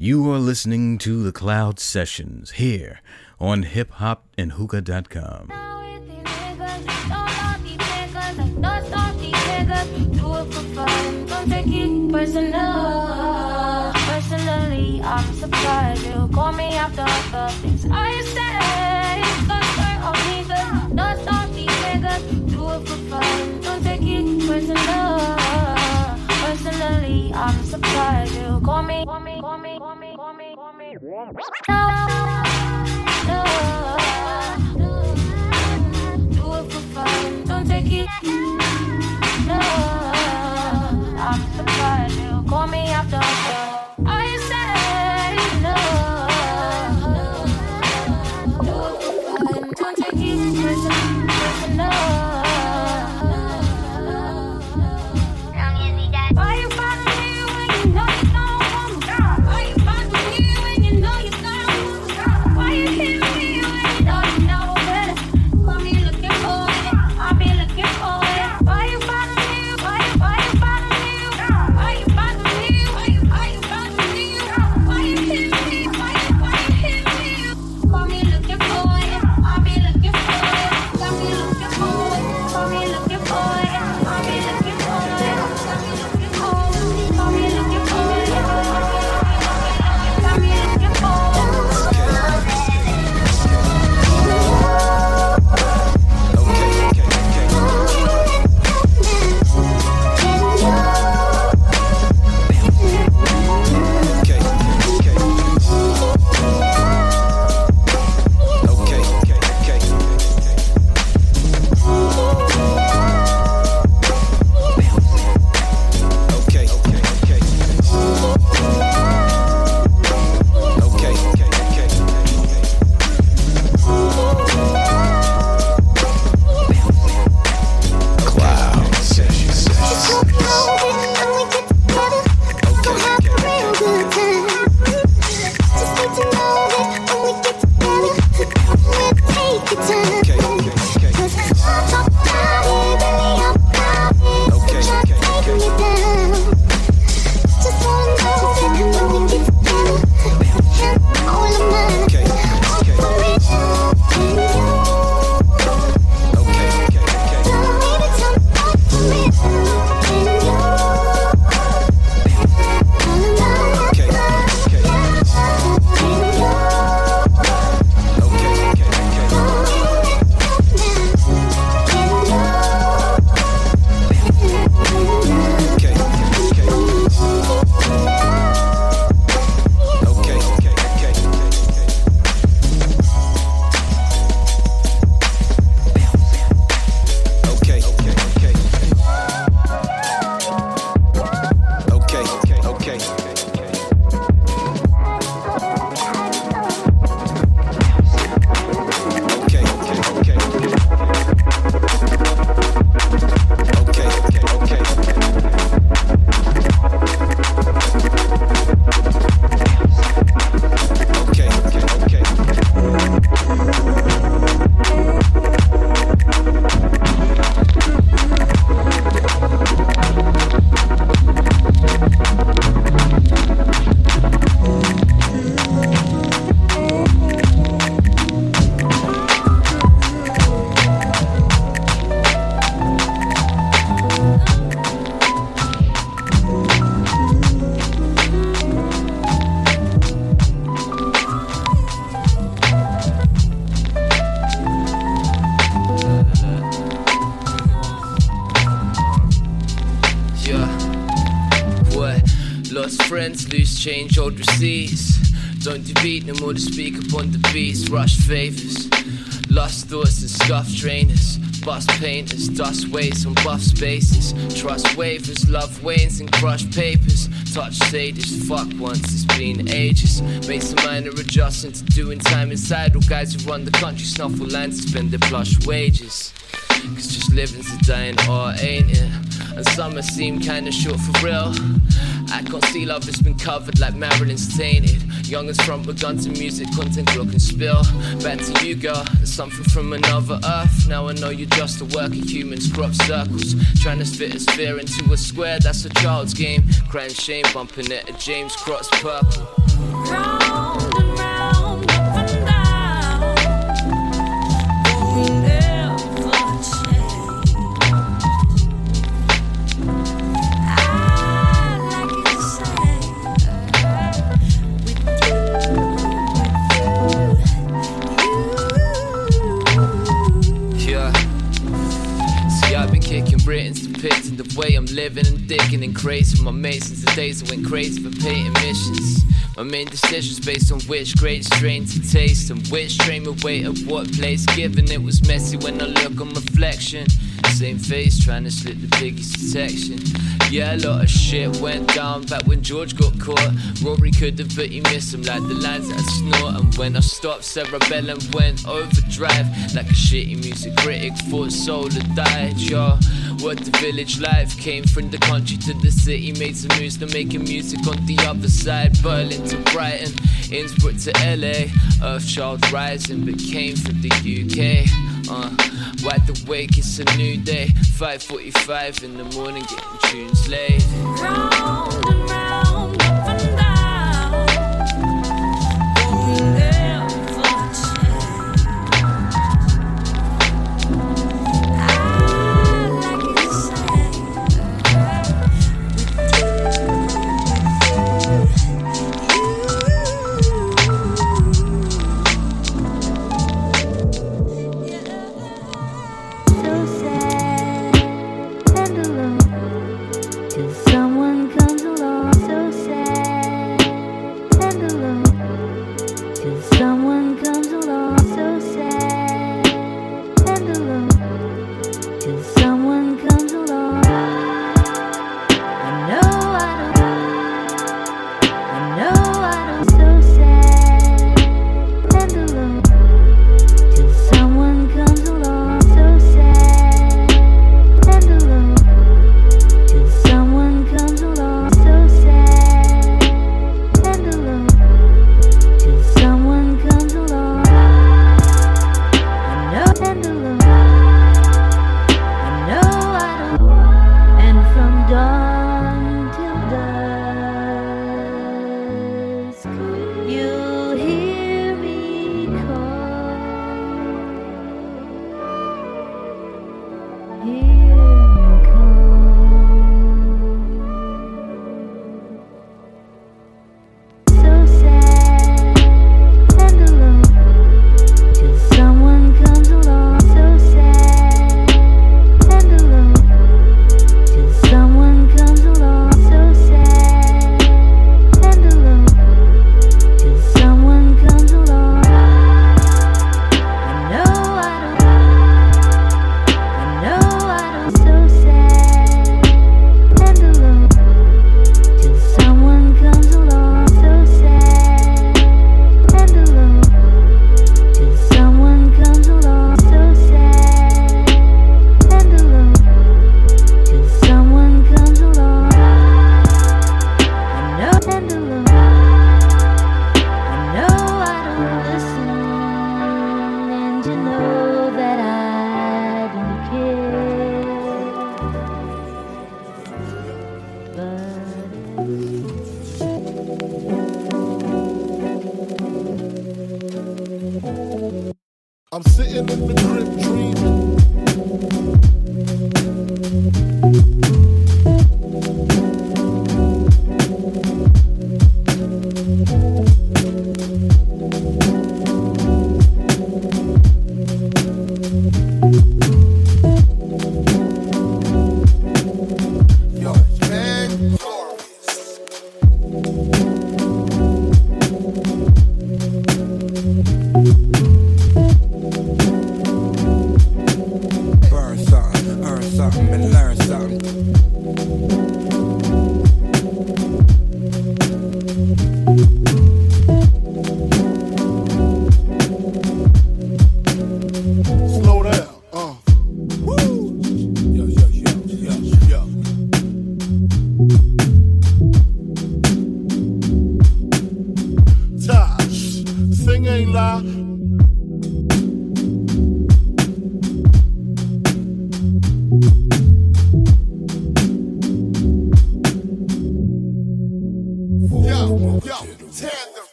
You are listening to the Cloud Sessions here on hiphopandhookah.com. Personal, personally, I'm surprised you call me after the things I these niggas. Do it for fun, don't take it personal. Personally, I'm surprised you call me, call me, call me, call me, call me, call me. No, no, do it for fun, don't take it. No, I'm surprised you call me after change, old receipts. Don't debate no more to speak upon the beats. Rush favors. Lost thoughts and scuffed trainers. Bust painters, dust waves on buff spaces. Trust waivers, love wanes and crushed papers. Touch sages, fuck once, it's been ages. Made some minor adjustments to doing time inside. All guys who run the country snuffle lines to spend their plush wages. Cause just living's a dying art, ain't it? And summer seem kinda short for real. I can't see love it's been covered like Marilyn's tainted. Youngest front with guns and music, content glow can spill. Back to you, girl. Something from another earth. Now I know you're just a work of humans, crop circles. Trying to fit a sphere into a square, that's a child's game. Crying shame, bumping it at James Cross purple. Living and thinking and crazy. my mates since the days I went crazy for painting missions. My main decisions based on which great strain to taste and which strain would wait at what place. Given it was messy when I look on reflection. Same face trying to slip the biggest detection. Yeah, a lot of shit went down back when George got caught. Rory could have, but he missed him like the lines that I snort. And when I stopped, Sarah Bellum went overdrive like a shitty music critic. Thought soul had died, yo. What the village life came from the country to the city, made some moves to making music on the other side. Berlin to Brighton, Innsbruck to LA. Earthchild rising, but came from the UK. Uh, wide awake, it's a new day. 5:45 in the morning, getting tunes laid.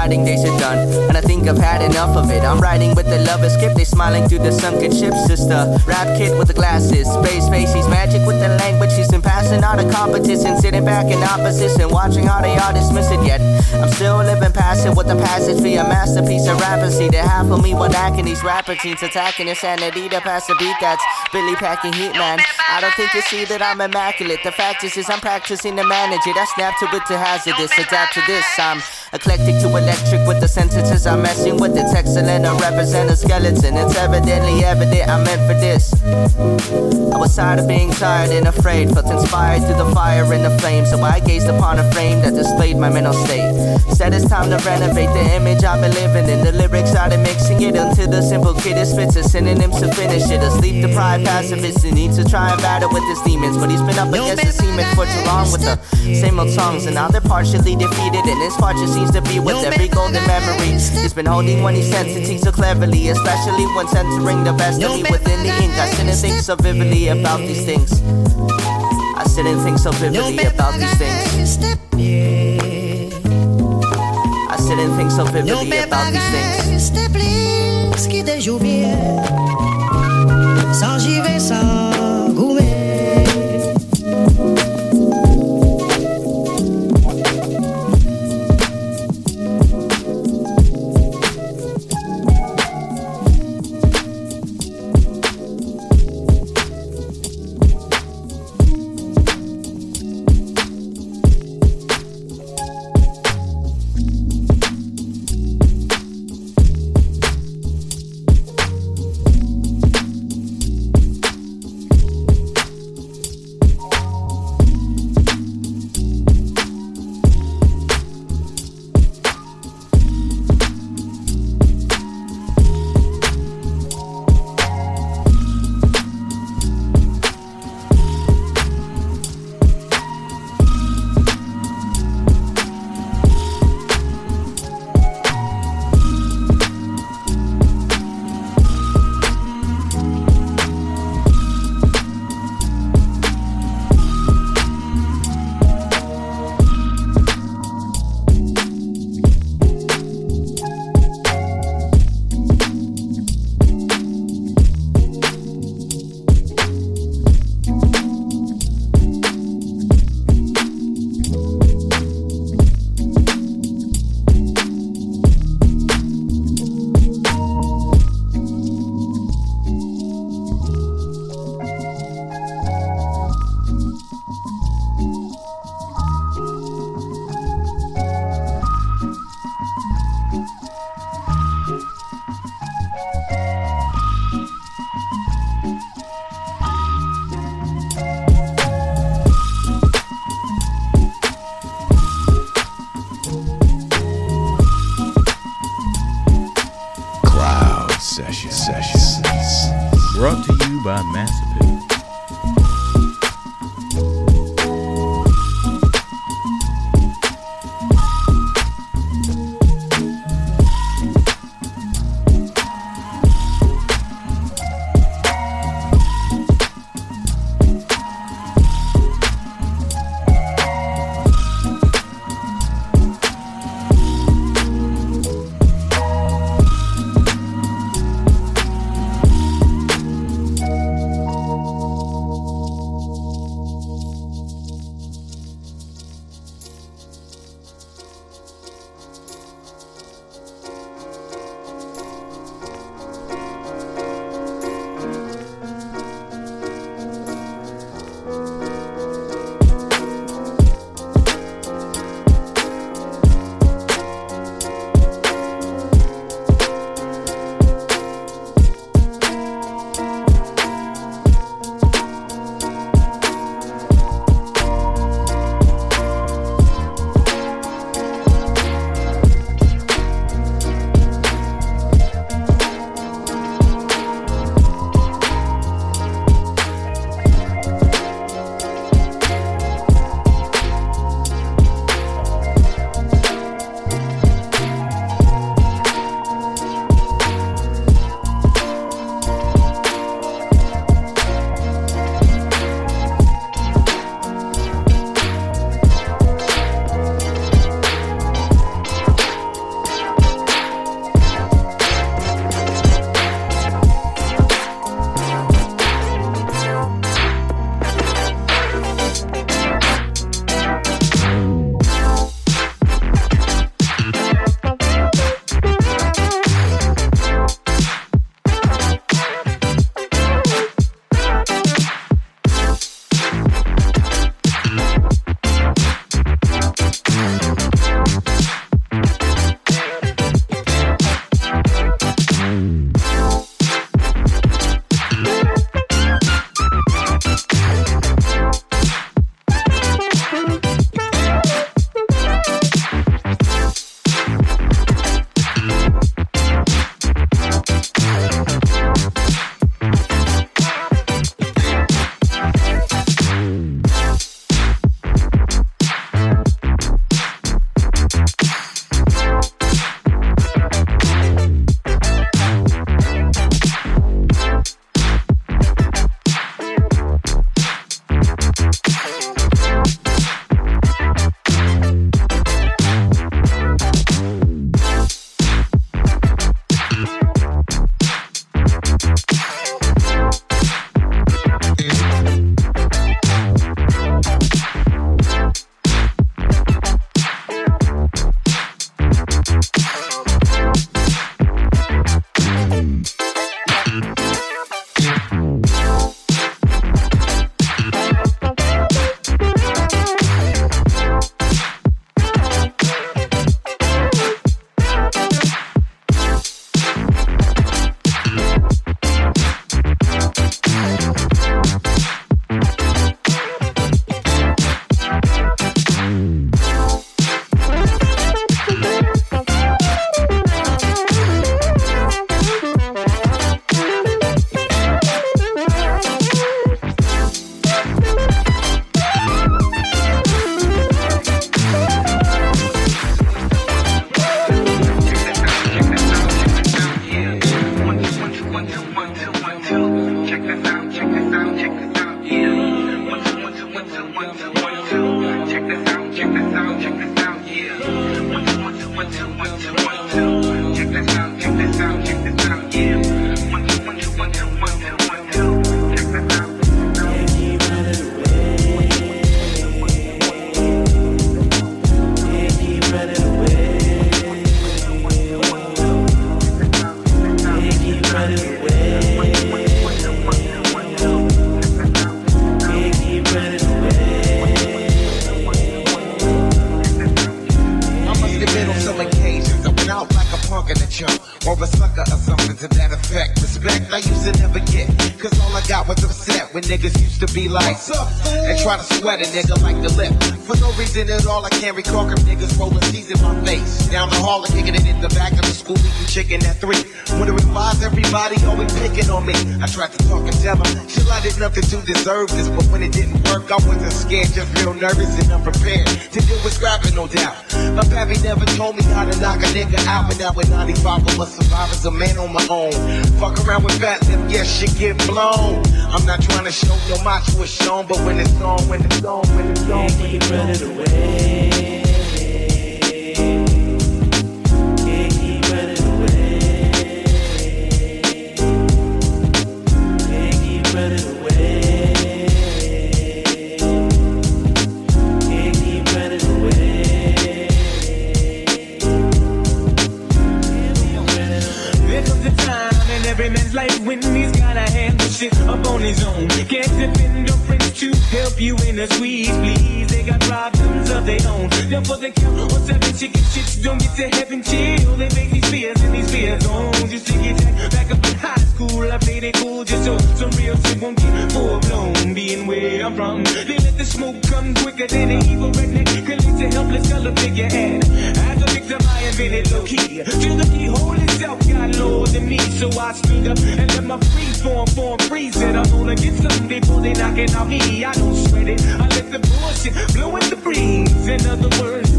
Hiding days are done, and I think I've had enough of it. I'm riding with the lovers, skip, they smiling through the sunken ship, sister. Rap kid with the glasses, space face, he's magic with the language. He's been passing out of competition, sitting back in opposition, watching how they all dismiss it. Yet I'm still living past it with the passage for a masterpiece of rapping. See the half of me what acting these rapper teens attacking insanity to pass a beat that's Billy packing heat, man. I don't think you see that I'm immaculate. The fact is, is I'm practicing to manage it. I snap to it to hazardous, adapt to this. I'm eclectic to electric with the sentences I'm messing with. It's excellent. I represent a skeleton. It's evidently evident I'm meant for this. I was tired of being tired and afraid. Felt inspired through the fire and the flame. So I gazed upon a frame that displayed my mental state. Said it's time to renovate the image I've been living in. The lyrics started mixing it into the simple kid. It spits a synonyms to finish it. A sleep deprived pacifist who needs to try and battle with his demons. But he's been up against the semen for too long with the same old songs. And now they're partially defeated. And this part just seems to be with every golden memory. He's been holding when he sentencing so cleverly. Especially when centering the best of me within the ink. I shouldn't think so vividly about these things. I shouldn't think so vividly about these things. I shouldn't think so vividly about these things. Brought nothing to deserve this. But when it didn't work, I wasn't scared, just real nervous and unprepared to deal with scrapping, no doubt. My pappy never told me how to knock a nigga out, but now with 95, I must survive as a man on my own. Fuck around with fat lip, yes, shit get blown. I'm not trying to show no macho is shown, but when it's on, when it's on, when it's on, when it's on. There help you in a squeeze, please. They got problems of their own. Therefore the count on seven chicken shits. Don't get to heaven chill. They make these fears and these fears on. Just to get back, back up in high school. I played it cool just so some real shit won't get full blown. Being where I'm from, they let the smoke come quicker than an evil redneck. Lead to helpless color figurehead. As a victim, I invented low key. To the keyhole itself got lower than me, so I stood up and let my free form form freeze it. I'm gonna get something before they knocking on me. I don't sweat it. I let the bullshit blow in the breeze. In other words,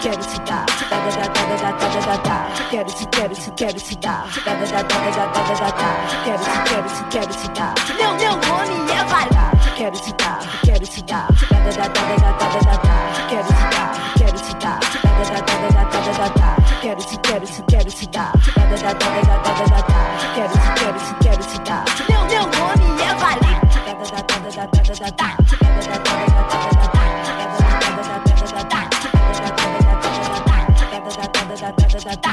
Quero te dar, da da da da da da da da da. Quero te, quero te, quero te dar, da da da da da da da da da. Quero te, quero te, quero te dar. Meu meu nome é Vala. Quero te dar, quero te dar, da da da da da da da da da. Quero te dar, quero te dar, da da da da da da da da da. Quero te, quero te, quero te dar, da da da da da da da da da. Quero te, quero te, quero te dar. Meu meu nome é Vala. Da da da da da da da da da. Shut